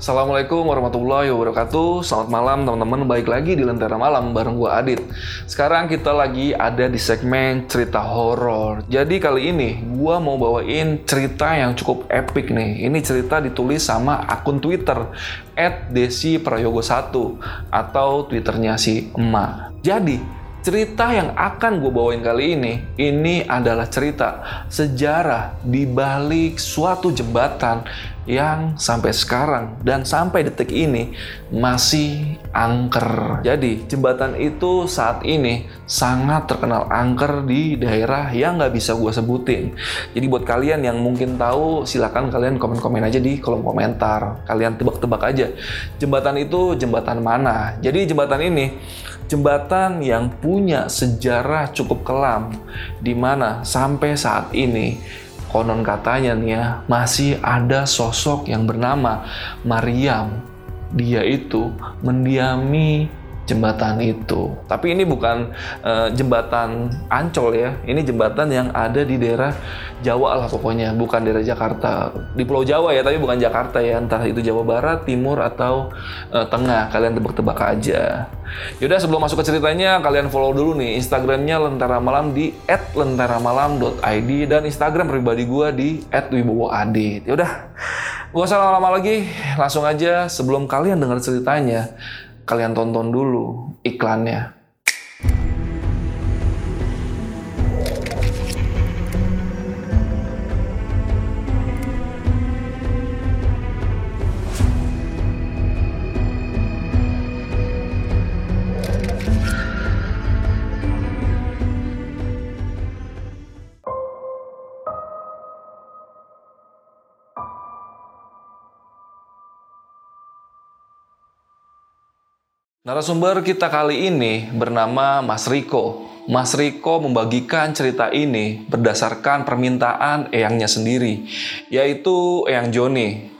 Assalamualaikum warahmatullahi wabarakatuh. Selamat malam teman-teman. Baik lagi di Lentera Malam bareng gue Adit. Sekarang kita lagi ada di segmen cerita horor. Jadi kali ini gue mau bawain cerita yang cukup epic nih. Ini cerita ditulis sama akun Twitter At Desi Prayogo 1 Atau Twitternya si Emak. Jadi Cerita yang akan gue bawain kali ini, ini adalah cerita sejarah di balik suatu jembatan yang sampai sekarang dan sampai detik ini masih angker. Jadi jembatan itu saat ini sangat terkenal angker di daerah yang nggak bisa gue sebutin. Jadi buat kalian yang mungkin tahu silahkan kalian komen-komen aja di kolom komentar. Kalian tebak-tebak aja jembatan itu jembatan mana. Jadi jembatan ini jembatan yang punya sejarah cukup kelam di mana sampai saat ini konon katanya nih ya masih ada sosok yang bernama Maryam. Dia itu mendiami jembatan itu. Tapi ini bukan uh, jembatan Ancol ya. Ini jembatan yang ada di daerah Jawa lah pokoknya, bukan daerah Jakarta. Di Pulau Jawa ya, tapi bukan Jakarta ya. Entah itu Jawa Barat, Timur atau uh, Tengah. Kalian tebak-tebak aja. Yaudah sebelum masuk ke ceritanya, kalian follow dulu nih Instagramnya Lentera Malam di @lenteramalam.id dan Instagram pribadi gue di @wibowoadit. Yaudah, gak usah lama-lama lagi, langsung aja sebelum kalian dengar ceritanya kalian tonton dulu iklannya. Narasumber kita kali ini bernama Mas Riko. Mas Riko membagikan cerita ini berdasarkan permintaan eyangnya sendiri, yaitu Eyang Joni.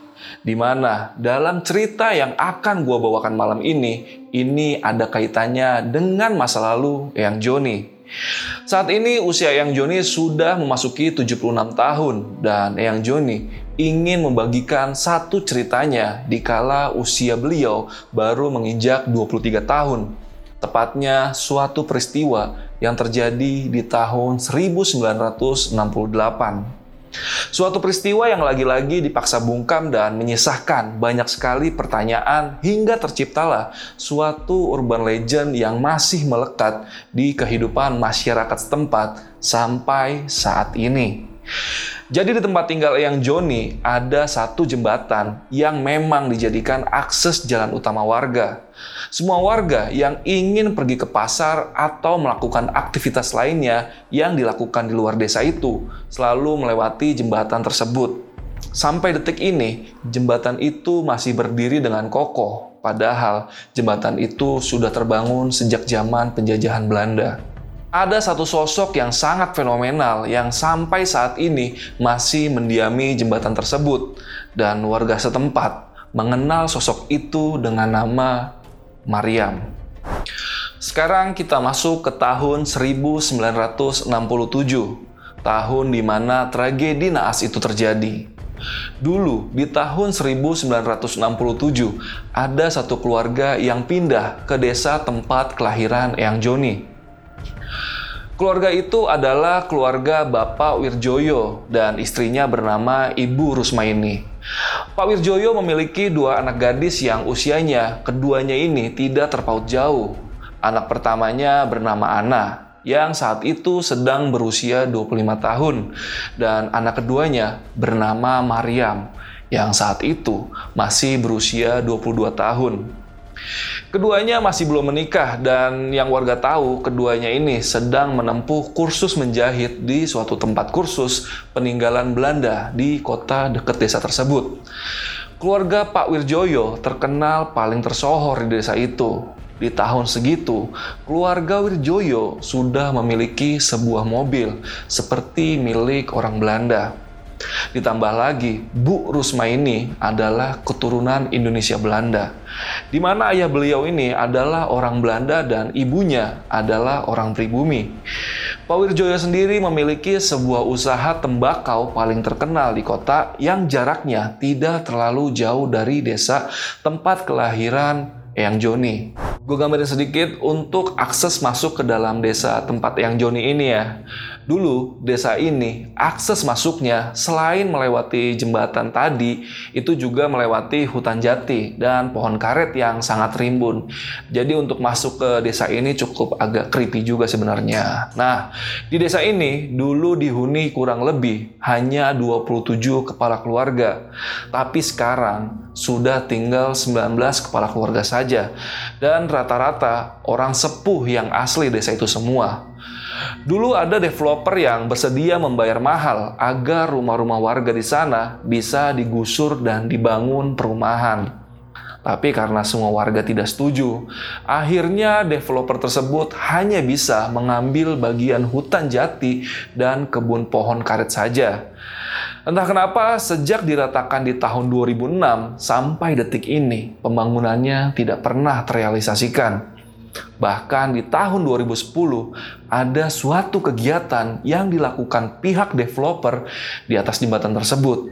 Di mana dalam cerita yang akan gua bawakan malam ini, ini ada kaitannya dengan masa lalu Eyang Joni. Saat ini usia Eyang Joni sudah memasuki 76 tahun dan Eyang Joni ingin membagikan satu ceritanya di kala usia beliau baru menginjak 23 tahun. Tepatnya suatu peristiwa yang terjadi di tahun 1968. Suatu peristiwa yang lagi-lagi dipaksa bungkam dan menyisahkan banyak sekali pertanyaan hingga terciptalah suatu urban legend yang masih melekat di kehidupan masyarakat setempat sampai saat ini. Jadi di tempat tinggal yang Joni ada satu jembatan yang memang dijadikan akses jalan utama warga. Semua warga yang ingin pergi ke pasar atau melakukan aktivitas lainnya yang dilakukan di luar desa itu selalu melewati jembatan tersebut. Sampai detik ini, jembatan itu masih berdiri dengan kokoh, padahal jembatan itu sudah terbangun sejak zaman penjajahan Belanda ada satu sosok yang sangat fenomenal yang sampai saat ini masih mendiami jembatan tersebut dan warga setempat mengenal sosok itu dengan nama Maryam. Sekarang kita masuk ke tahun 1967, tahun di mana tragedi naas itu terjadi. Dulu, di tahun 1967, ada satu keluarga yang pindah ke desa tempat kelahiran Eyang Joni. Keluarga itu adalah keluarga Bapak Wirjoyo dan istrinya bernama Ibu Rusmaini. Pak Wirjoyo memiliki dua anak gadis yang usianya keduanya ini tidak terpaut jauh. Anak pertamanya bernama Ana yang saat itu sedang berusia 25 tahun dan anak keduanya bernama Maryam yang saat itu masih berusia 22 tahun. Keduanya masih belum menikah dan yang warga tahu keduanya ini sedang menempuh kursus menjahit di suatu tempat kursus peninggalan Belanda di kota dekat desa tersebut. Keluarga Pak Wirjoyo terkenal paling tersohor di desa itu. Di tahun segitu, keluarga Wirjoyo sudah memiliki sebuah mobil seperti milik orang Belanda. Ditambah lagi, Bu Rusma ini adalah keturunan Indonesia Belanda. Di mana ayah beliau ini adalah orang Belanda dan ibunya adalah orang pribumi. Pak Wirjoyo sendiri memiliki sebuah usaha tembakau paling terkenal di kota yang jaraknya tidak terlalu jauh dari desa tempat kelahiran Eyang Joni. Gue gambarin sedikit untuk akses masuk ke dalam desa tempat Eyang Joni ini ya. Dulu, desa ini, akses masuknya selain melewati jembatan tadi, itu juga melewati hutan jati dan pohon karet yang sangat rimbun. Jadi untuk masuk ke desa ini cukup agak creepy juga sebenarnya. Nah, di desa ini dulu dihuni kurang lebih hanya 27 kepala keluarga. Tapi sekarang sudah tinggal 19 kepala keluarga saja. Dan rata-rata orang sepuh yang asli desa itu semua. Dulu ada developer yang bersedia membayar mahal agar rumah-rumah warga di sana bisa digusur dan dibangun perumahan. Tapi karena semua warga tidak setuju, akhirnya developer tersebut hanya bisa mengambil bagian hutan jati dan kebun pohon karet saja. Entah kenapa sejak diratakan di tahun 2006 sampai detik ini pembangunannya tidak pernah terrealisasikan. Bahkan di tahun 2010 ada suatu kegiatan yang dilakukan pihak developer di atas jembatan tersebut.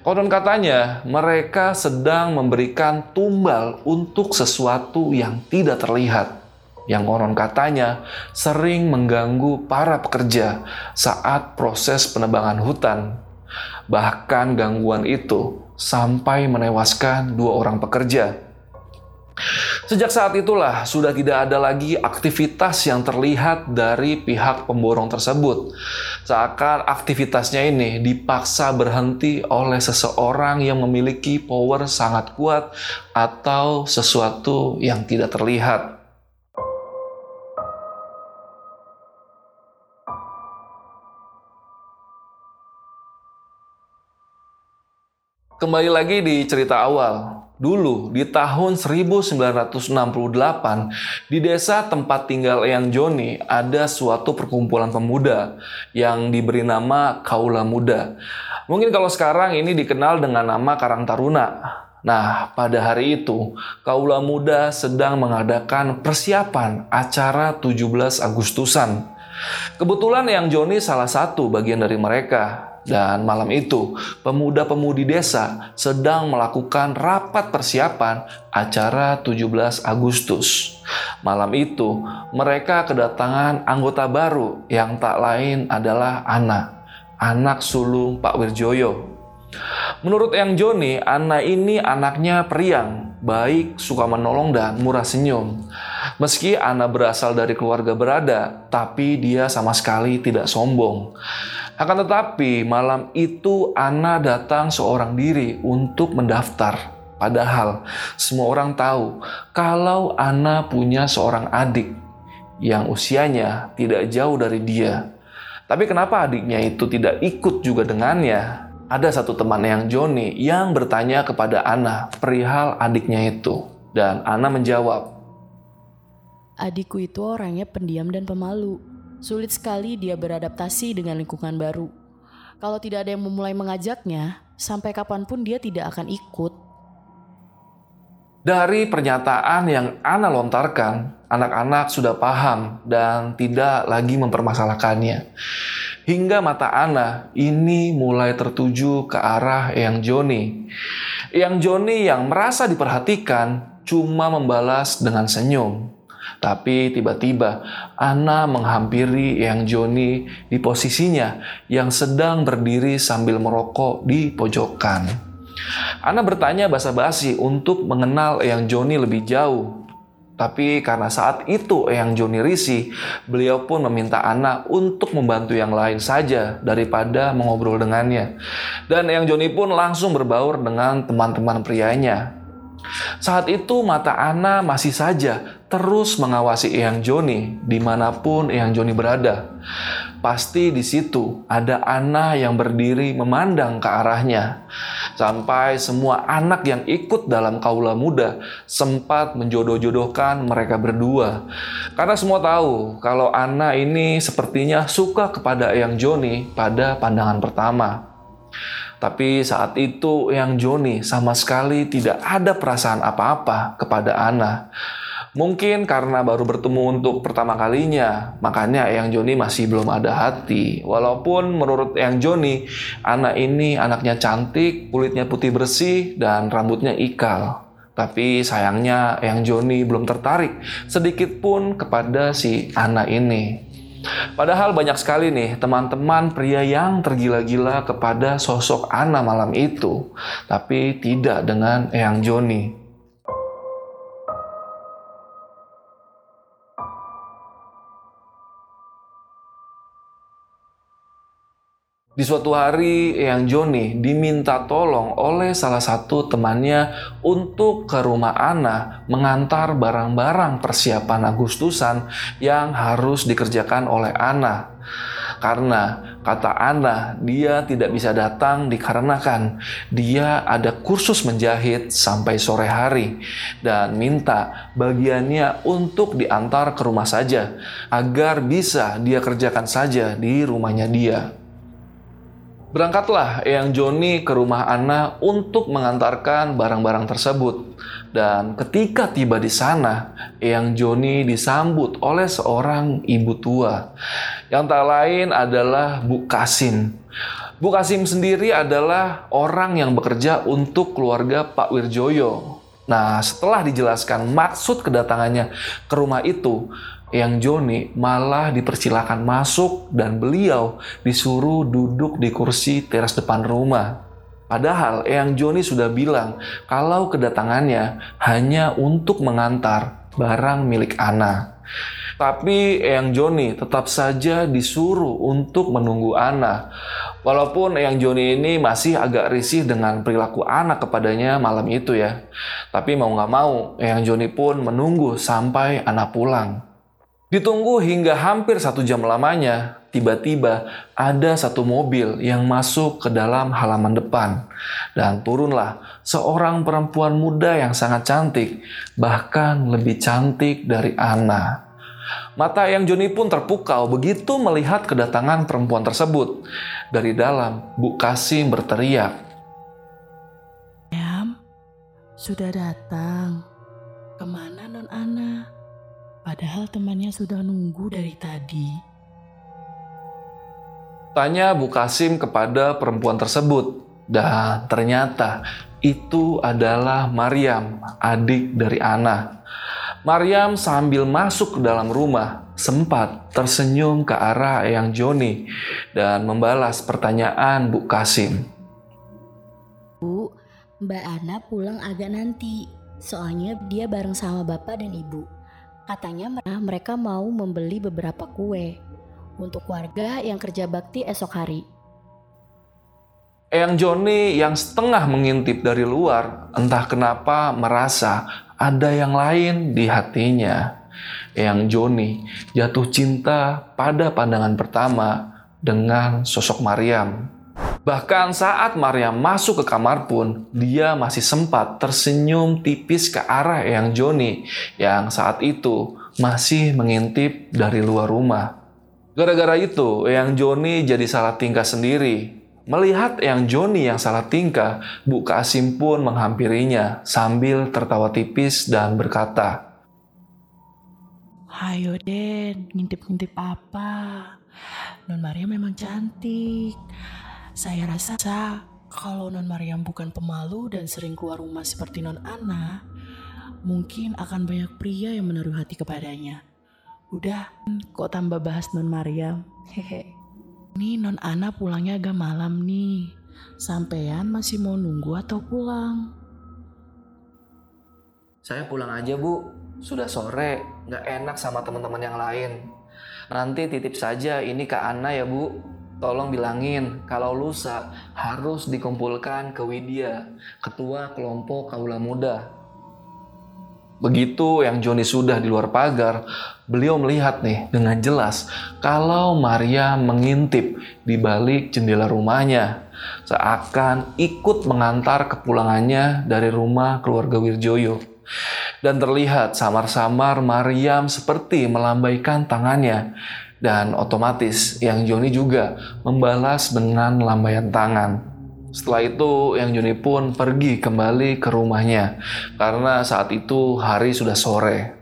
Konon katanya mereka sedang memberikan tumbal untuk sesuatu yang tidak terlihat. Yang konon katanya sering mengganggu para pekerja saat proses penebangan hutan. Bahkan gangguan itu sampai menewaskan dua orang pekerja Sejak saat itulah sudah tidak ada lagi aktivitas yang terlihat dari pihak pemborong tersebut. Seakan aktivitasnya ini dipaksa berhenti oleh seseorang yang memiliki power sangat kuat atau sesuatu yang tidak terlihat. Kembali lagi di cerita awal. Dulu, di tahun 1968, di desa tempat tinggal Eyang Joni ada suatu perkumpulan pemuda yang diberi nama Kaula Muda. Mungkin kalau sekarang ini dikenal dengan nama Karang Taruna. Nah, pada hari itu, Kaula Muda sedang mengadakan persiapan acara 17 Agustusan. Kebetulan Eyang Joni salah satu bagian dari mereka. Dan malam itu, pemuda-pemudi desa sedang melakukan rapat persiapan acara 17 Agustus. Malam itu, mereka kedatangan anggota baru yang tak lain adalah Ana, anak sulung Pak Wirjoyo. Menurut Yang Joni, Ana ini anaknya periang, baik, suka menolong, dan murah senyum. Meski Ana berasal dari keluarga berada, tapi dia sama sekali tidak sombong. Akan tetapi malam itu Ana datang seorang diri untuk mendaftar. Padahal semua orang tahu kalau Ana punya seorang adik yang usianya tidak jauh dari dia. Tapi kenapa adiknya itu tidak ikut juga dengannya? Ada satu teman yang Joni yang bertanya kepada Ana perihal adiknya itu. Dan Ana menjawab, Adikku itu orangnya pendiam dan pemalu. Sulit sekali dia beradaptasi dengan lingkungan baru. Kalau tidak ada yang memulai mengajaknya, sampai kapan pun dia tidak akan ikut. Dari pernyataan yang Ana lontarkan, anak-anak sudah paham dan tidak lagi mempermasalahkannya. Hingga mata Ana ini mulai tertuju ke arah Yang Joni. Yang Joni yang merasa diperhatikan cuma membalas dengan senyum. Tapi tiba-tiba Ana menghampiri Yang Joni di posisinya yang sedang berdiri sambil merokok di pojokan. Ana bertanya basa-basi untuk mengenal Yang Joni lebih jauh. Tapi karena saat itu Yang Joni risih, beliau pun meminta Ana untuk membantu yang lain saja daripada mengobrol dengannya. Dan Yang Joni pun langsung berbaur dengan teman-teman prianya saat itu mata Ana masih saja terus mengawasi Eyang Joni di mana pun Eyang Joni berada. Pasti di situ ada Ana yang berdiri memandang ke arahnya. Sampai semua anak yang ikut dalam kaula muda sempat menjodoh-jodohkan mereka berdua. Karena semua tahu kalau Ana ini sepertinya suka kepada Eyang Joni pada pandangan pertama. Tapi saat itu yang Joni sama sekali tidak ada perasaan apa-apa kepada Ana. Mungkin karena baru bertemu untuk pertama kalinya, makanya Eyang Joni masih belum ada hati. Walaupun menurut Eyang Joni, anak ini anaknya cantik, kulitnya putih bersih, dan rambutnya ikal. Tapi sayangnya Eyang Joni belum tertarik sedikit pun kepada si anak ini. Padahal banyak sekali nih teman-teman pria yang tergila-gila kepada sosok Ana malam itu, tapi tidak dengan Eyang Joni. Di suatu hari, Eyang Joni diminta tolong oleh salah satu temannya untuk ke rumah Ana mengantar barang-barang persiapan Agustusan yang harus dikerjakan oleh Ana. Karena kata Ana, dia tidak bisa datang dikarenakan dia ada kursus menjahit sampai sore hari dan minta bagiannya untuk diantar ke rumah saja agar bisa dia kerjakan saja di rumahnya dia. Berangkatlah Eyang Joni ke rumah Ana untuk mengantarkan barang-barang tersebut. Dan ketika tiba di sana, Eyang Joni disambut oleh seorang ibu tua. Yang tak lain adalah Bu Kasim. Bu Kasim sendiri adalah orang yang bekerja untuk keluarga Pak Wirjoyo. Nah, setelah dijelaskan maksud kedatangannya ke rumah itu, yang Joni malah dipersilakan masuk dan beliau disuruh duduk di kursi teras depan rumah. Padahal Eyang Joni sudah bilang kalau kedatangannya hanya untuk mengantar barang milik Ana. Tapi Eyang Joni tetap saja disuruh untuk menunggu Ana. Walaupun Eyang Joni ini masih agak risih dengan perilaku Ana kepadanya malam itu ya. Tapi mau nggak mau, Eyang Joni pun menunggu sampai Ana pulang. Ditunggu hingga hampir satu jam lamanya, tiba-tiba ada satu mobil yang masuk ke dalam halaman depan. Dan turunlah seorang perempuan muda yang sangat cantik, bahkan lebih cantik dari Ana. Mata yang Joni pun terpukau begitu melihat kedatangan perempuan tersebut. Dari dalam, Bu Kasim berteriak. Yam, sudah datang. Ke mana non Ana? Padahal temannya sudah nunggu dari tadi. Tanya Bu Kasim kepada perempuan tersebut. Dan ternyata itu adalah Maryam, adik dari Ana. Maryam sambil masuk ke dalam rumah sempat tersenyum ke arah Eyang Joni dan membalas pertanyaan Bu Kasim. Bu, Mbak Ana pulang agak nanti. Soalnya dia bareng sama bapak dan ibu. Katanya mereka mau membeli beberapa kue untuk warga yang kerja bakti esok hari. Eyang Joni yang setengah mengintip dari luar, entah kenapa merasa ada yang lain di hatinya. Eyang Joni jatuh cinta pada pandangan pertama dengan sosok Maryam. Bahkan saat Maria masuk ke kamar pun, dia masih sempat tersenyum tipis ke arah Eyang Joni yang saat itu masih mengintip dari luar rumah. Gara-gara itu, Eyang Joni jadi salah tingkah sendiri. Melihat Eyang Joni yang salah tingkah, Bu Kasim pun menghampirinya sambil tertawa tipis dan berkata, Hayo Den, ngintip-ngintip apa? Non Maria memang cantik. Saya rasa kalau Non Mariam bukan pemalu dan sering keluar rumah seperti Non Ana, mungkin akan banyak pria yang menaruh hati kepadanya. Udah, kok tambah bahas Non Mariam? Hehe. Nih Non Ana pulangnya agak malam nih. Sampean masih mau nunggu atau pulang? Saya pulang aja bu, sudah sore, nggak enak sama teman-teman yang lain. Nanti titip saja ini ke Ana ya bu. Tolong bilangin kalau lusa harus dikumpulkan ke Widya, ketua kelompok kaula muda. Begitu yang Joni sudah di luar pagar, beliau melihat nih dengan jelas kalau Maria mengintip di balik jendela rumahnya, seakan ikut mengantar kepulangannya dari rumah keluarga Wirjoyo. Dan terlihat samar-samar Mariam seperti melambaikan tangannya dan otomatis yang Joni juga membalas dengan lambaian tangan. Setelah itu, yang Joni pun pergi kembali ke rumahnya karena saat itu hari sudah sore.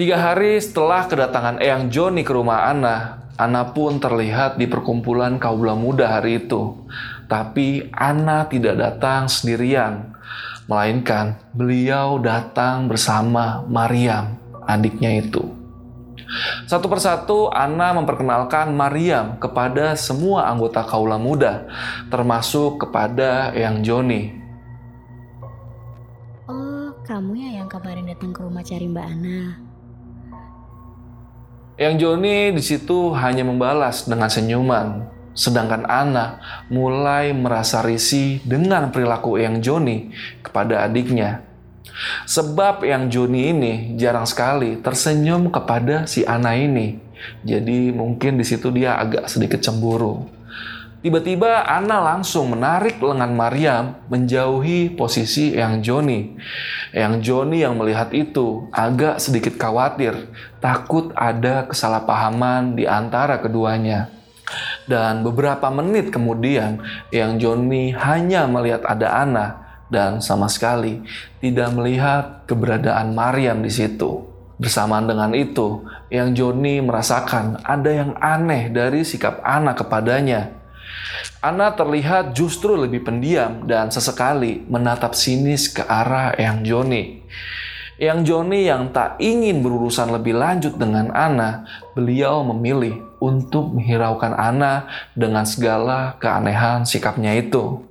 Tiga hari setelah kedatangan Eyang Joni ke rumah Ana, Ana pun terlihat di perkumpulan kaula muda hari itu. Tapi Ana tidak datang sendirian, melainkan beliau datang bersama Mariam, adiknya itu. Satu persatu Ana memperkenalkan Mariam kepada semua anggota kaula muda, termasuk kepada Eyang Joni. Oh, kamu ya yang kemarin datang ke rumah cari Mbak Ana. Yang Joni di situ hanya membalas dengan senyuman, sedangkan Ana mulai merasa risih dengan perilaku Yang Joni kepada adiknya. Sebab Yang Joni ini jarang sekali tersenyum kepada si Ana ini. Jadi mungkin di situ dia agak sedikit cemburu. Tiba-tiba Ana langsung menarik lengan Mariam menjauhi posisi Yang Joni. Yang Joni yang melihat itu agak sedikit khawatir, takut ada kesalahpahaman di antara keduanya. Dan beberapa menit kemudian, Yang Joni hanya melihat ada Ana dan sama sekali tidak melihat keberadaan Mariam di situ. Bersamaan dengan itu, Yang Joni merasakan ada yang aneh dari sikap Ana kepadanya. Ana terlihat justru lebih pendiam dan sesekali menatap sinis ke arah Yang Joni. Yang Joni yang tak ingin berurusan lebih lanjut dengan Ana, beliau memilih untuk menghiraukan Ana dengan segala keanehan sikapnya itu.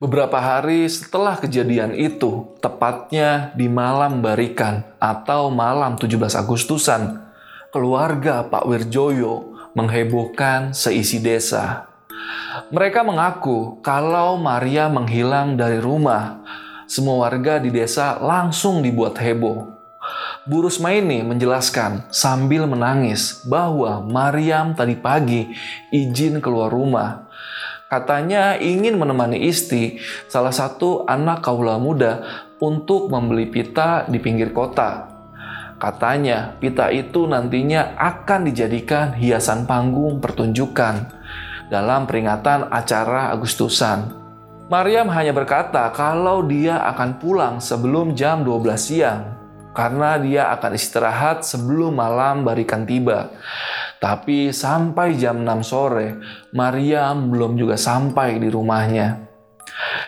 Beberapa hari setelah kejadian itu, tepatnya di malam barikan atau malam 17 Agustusan, keluarga Pak Wirjoyo menghebohkan seisi desa. Mereka mengaku kalau Maria menghilang dari rumah, semua warga di desa langsung dibuat heboh. Bu Rusmaini menjelaskan sambil menangis bahwa Mariam tadi pagi izin keluar rumah Katanya ingin menemani Isti, salah satu anak kaula muda, untuk membeli pita di pinggir kota. Katanya pita itu nantinya akan dijadikan hiasan panggung pertunjukan dalam peringatan acara Agustusan. Maryam hanya berkata kalau dia akan pulang sebelum jam 12 siang karena dia akan istirahat sebelum malam barikan tiba. Tapi sampai jam 6 sore, Maryam belum juga sampai di rumahnya.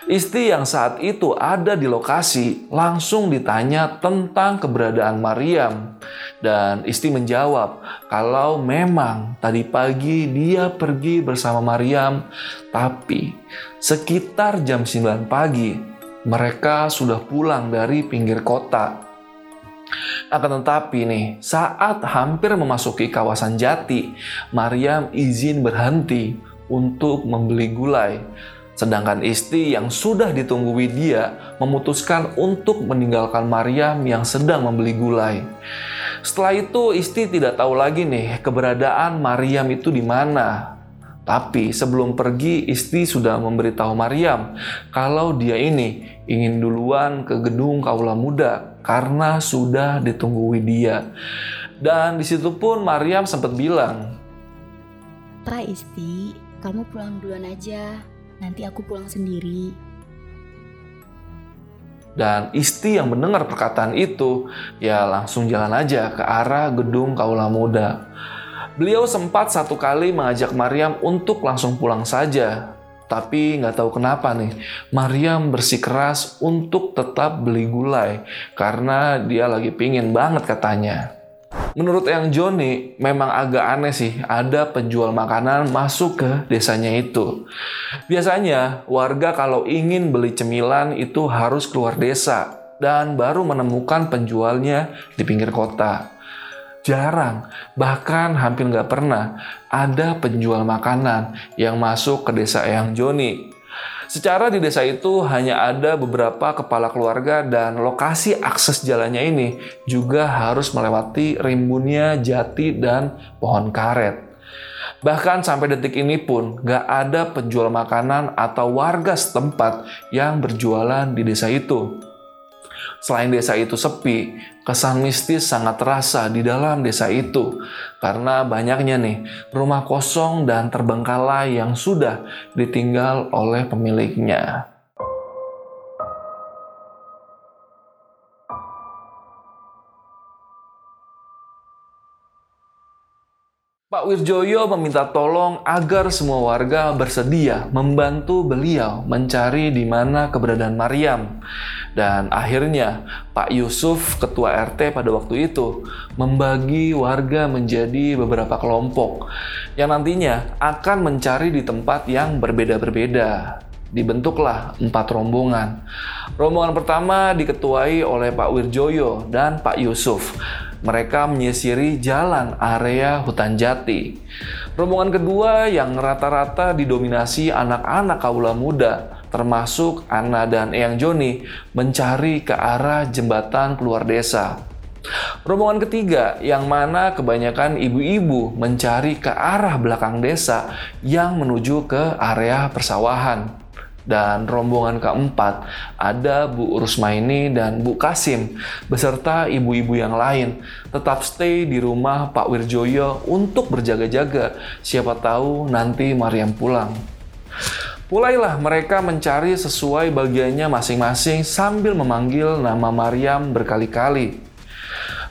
Isti yang saat itu ada di lokasi langsung ditanya tentang keberadaan Maryam. Dan Isti menjawab kalau memang tadi pagi dia pergi bersama Maryam, tapi sekitar jam 9 pagi mereka sudah pulang dari pinggir kota akan tetapi nih, saat hampir memasuki kawasan Jati, Maryam izin berhenti untuk membeli gulai. Sedangkan Isti yang sudah ditunggu Widya memutuskan untuk meninggalkan Maryam yang sedang membeli gulai. Setelah itu Isti tidak tahu lagi nih keberadaan Maryam itu di mana. Tapi sebelum pergi, Isti sudah memberitahu Maryam kalau dia ini ingin duluan ke gedung kaula muda karena sudah ditunggu Widya. Dan di situ pun Maryam sempat bilang, Pak Isti, kamu pulang duluan aja. Nanti aku pulang sendiri. Dan Isti yang mendengar perkataan itu, ya langsung jalan aja ke arah gedung kaula muda. Beliau sempat satu kali mengajak Maryam untuk langsung pulang saja. Tapi nggak tahu kenapa nih, Maryam bersikeras untuk tetap beli gulai karena dia lagi pingin banget katanya. Menurut yang Joni, memang agak aneh sih ada penjual makanan masuk ke desanya itu. Biasanya warga kalau ingin beli cemilan itu harus keluar desa dan baru menemukan penjualnya di pinggir kota. Jarang, bahkan hampir nggak pernah ada penjual makanan yang masuk ke desa Eyang Joni. Secara di desa itu hanya ada beberapa kepala keluarga dan lokasi akses jalannya ini juga harus melewati rimbunnya jati dan pohon karet. Bahkan sampai detik ini pun gak ada penjual makanan atau warga setempat yang berjualan di desa itu. Selain desa itu sepi, kesan mistis sangat terasa di dalam desa itu karena banyaknya nih rumah kosong dan terbengkalai yang sudah ditinggal oleh pemiliknya. Pak Wirjoyo meminta tolong agar semua warga bersedia membantu beliau mencari di mana keberadaan Maryam. Dan akhirnya Pak Yusuf, ketua RT pada waktu itu, membagi warga menjadi beberapa kelompok yang nantinya akan mencari di tempat yang berbeda-berbeda dibentuklah empat rombongan. Rombongan pertama diketuai oleh Pak Wirjoyo dan Pak Yusuf mereka menyisiri jalan area hutan jati. Rombongan kedua yang rata-rata didominasi anak-anak kaula muda, termasuk Ana dan Eyang Joni, mencari ke arah jembatan keluar desa. Rombongan ketiga yang mana kebanyakan ibu-ibu mencari ke arah belakang desa yang menuju ke area persawahan. Dan rombongan keempat ada Bu Rusmaini dan Bu Kasim beserta ibu-ibu yang lain tetap stay di rumah Pak Wirjoyo untuk berjaga-jaga. Siapa tahu nanti Mariam pulang. Mulailah mereka mencari sesuai bagiannya masing-masing sambil memanggil nama Mariam berkali-kali.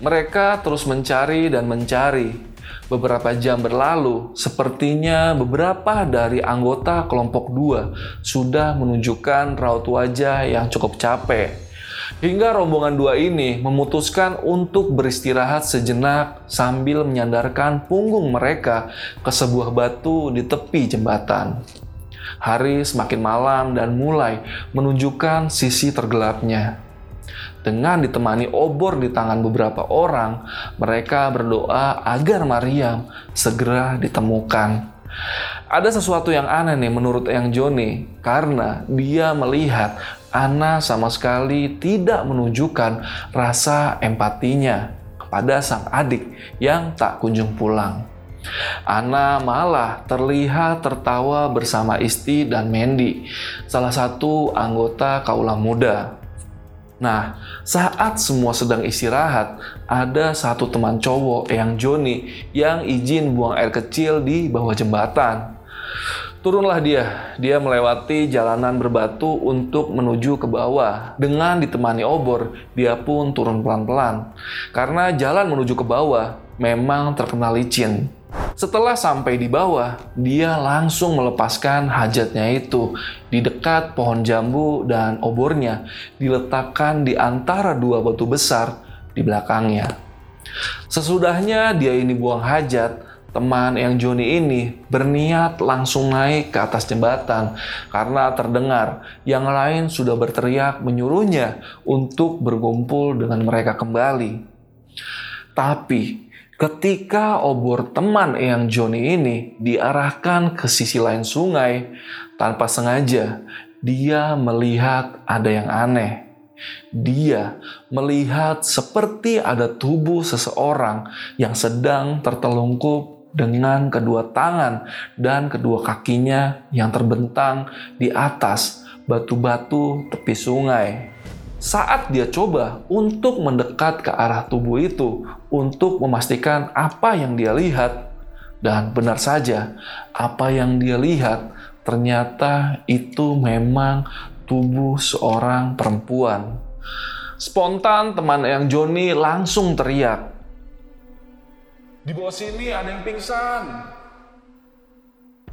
Mereka terus mencari dan mencari, Beberapa jam berlalu, sepertinya beberapa dari anggota kelompok dua sudah menunjukkan raut wajah yang cukup capek. Hingga rombongan dua ini memutuskan untuk beristirahat sejenak sambil menyandarkan punggung mereka ke sebuah batu di tepi jembatan. Hari semakin malam dan mulai menunjukkan sisi tergelapnya. Dengan ditemani obor di tangan beberapa orang, mereka berdoa agar Maryam segera ditemukan. Ada sesuatu yang aneh nih menurut Yang Joni karena dia melihat Ana sama sekali tidak menunjukkan rasa empatinya kepada sang adik yang tak kunjung pulang. Ana malah terlihat tertawa bersama Isti dan Mendy, salah satu anggota kaula muda. Nah, saat semua sedang istirahat, ada satu teman cowok yang Joni yang izin buang air kecil di bawah jembatan. Turunlah dia, dia melewati jalanan berbatu untuk menuju ke bawah. Dengan ditemani obor, dia pun turun pelan-pelan. Karena jalan menuju ke bawah memang terkenal licin. Setelah sampai di bawah, dia langsung melepaskan hajatnya itu di dekat pohon jambu dan obornya diletakkan di antara dua batu besar di belakangnya. Sesudahnya dia ini buang hajat, teman yang Joni ini berniat langsung naik ke atas jembatan karena terdengar yang lain sudah berteriak menyuruhnya untuk berkumpul dengan mereka kembali. Tapi Ketika obor teman Eyang Joni ini diarahkan ke sisi lain sungai, tanpa sengaja dia melihat ada yang aneh. Dia melihat seperti ada tubuh seseorang yang sedang tertelungkup dengan kedua tangan dan kedua kakinya yang terbentang di atas batu-batu tepi sungai. Saat dia coba untuk mendekat ke arah tubuh itu untuk memastikan apa yang dia lihat, dan benar saja apa yang dia lihat ternyata itu memang tubuh seorang perempuan. Spontan teman yang Joni langsung teriak. Di bawah sini ada yang pingsan.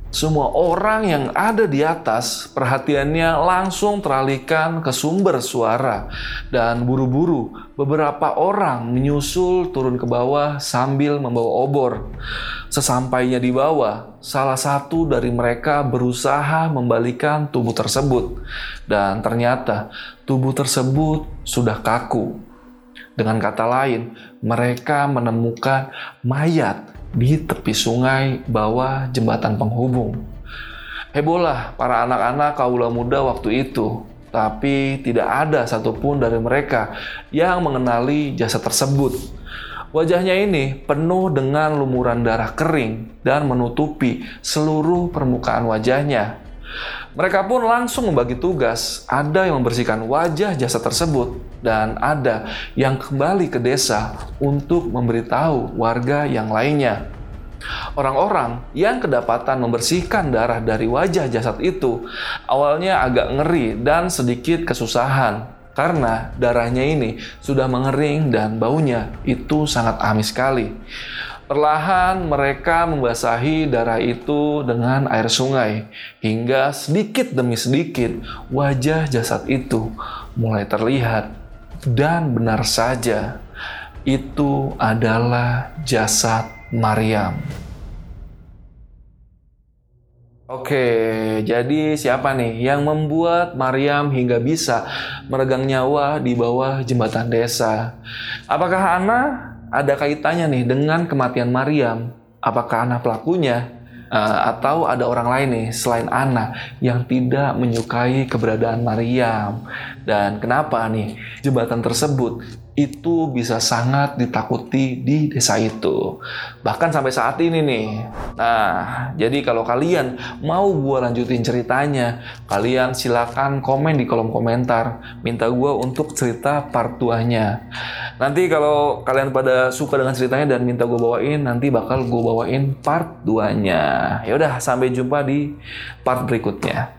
Semua orang yang ada di atas perhatiannya langsung teralihkan ke sumber suara dan buru-buru beberapa orang menyusul turun ke bawah sambil membawa obor. Sesampainya di bawah, salah satu dari mereka berusaha membalikan tubuh tersebut dan ternyata tubuh tersebut sudah kaku. Dengan kata lain, mereka menemukan mayat di tepi sungai bawah jembatan penghubung. Hebohlah para anak-anak kaula muda waktu itu, tapi tidak ada satupun dari mereka yang mengenali jasa tersebut. Wajahnya ini penuh dengan lumuran darah kering dan menutupi seluruh permukaan wajahnya. Mereka pun langsung membagi tugas. Ada yang membersihkan wajah jasad tersebut dan ada yang kembali ke desa untuk memberitahu warga yang lainnya. Orang-orang yang kedapatan membersihkan darah dari wajah jasad itu awalnya agak ngeri dan sedikit kesusahan karena darahnya ini sudah mengering dan baunya itu sangat amis sekali. Perlahan mereka membasahi darah itu dengan air sungai hingga sedikit demi sedikit wajah jasad itu mulai terlihat dan benar saja itu adalah jasad Maryam. Oke, jadi siapa nih yang membuat Maryam hingga bisa meregang nyawa di bawah jembatan desa? Apakah Ana ada kaitannya nih dengan kematian Maryam? Apakah Ana pelakunya? Uh, atau ada orang lain nih selain Ana yang tidak menyukai keberadaan Maryam? Dan kenapa nih jembatan tersebut itu bisa sangat ditakuti di desa itu. Bahkan sampai saat ini nih. Nah, jadi kalau kalian mau gue lanjutin ceritanya, kalian silakan komen di kolom komentar. Minta gue untuk cerita part 2-nya. Nanti kalau kalian pada suka dengan ceritanya dan minta gue bawain, nanti bakal gue bawain part 2-nya. Yaudah, sampai jumpa di part berikutnya.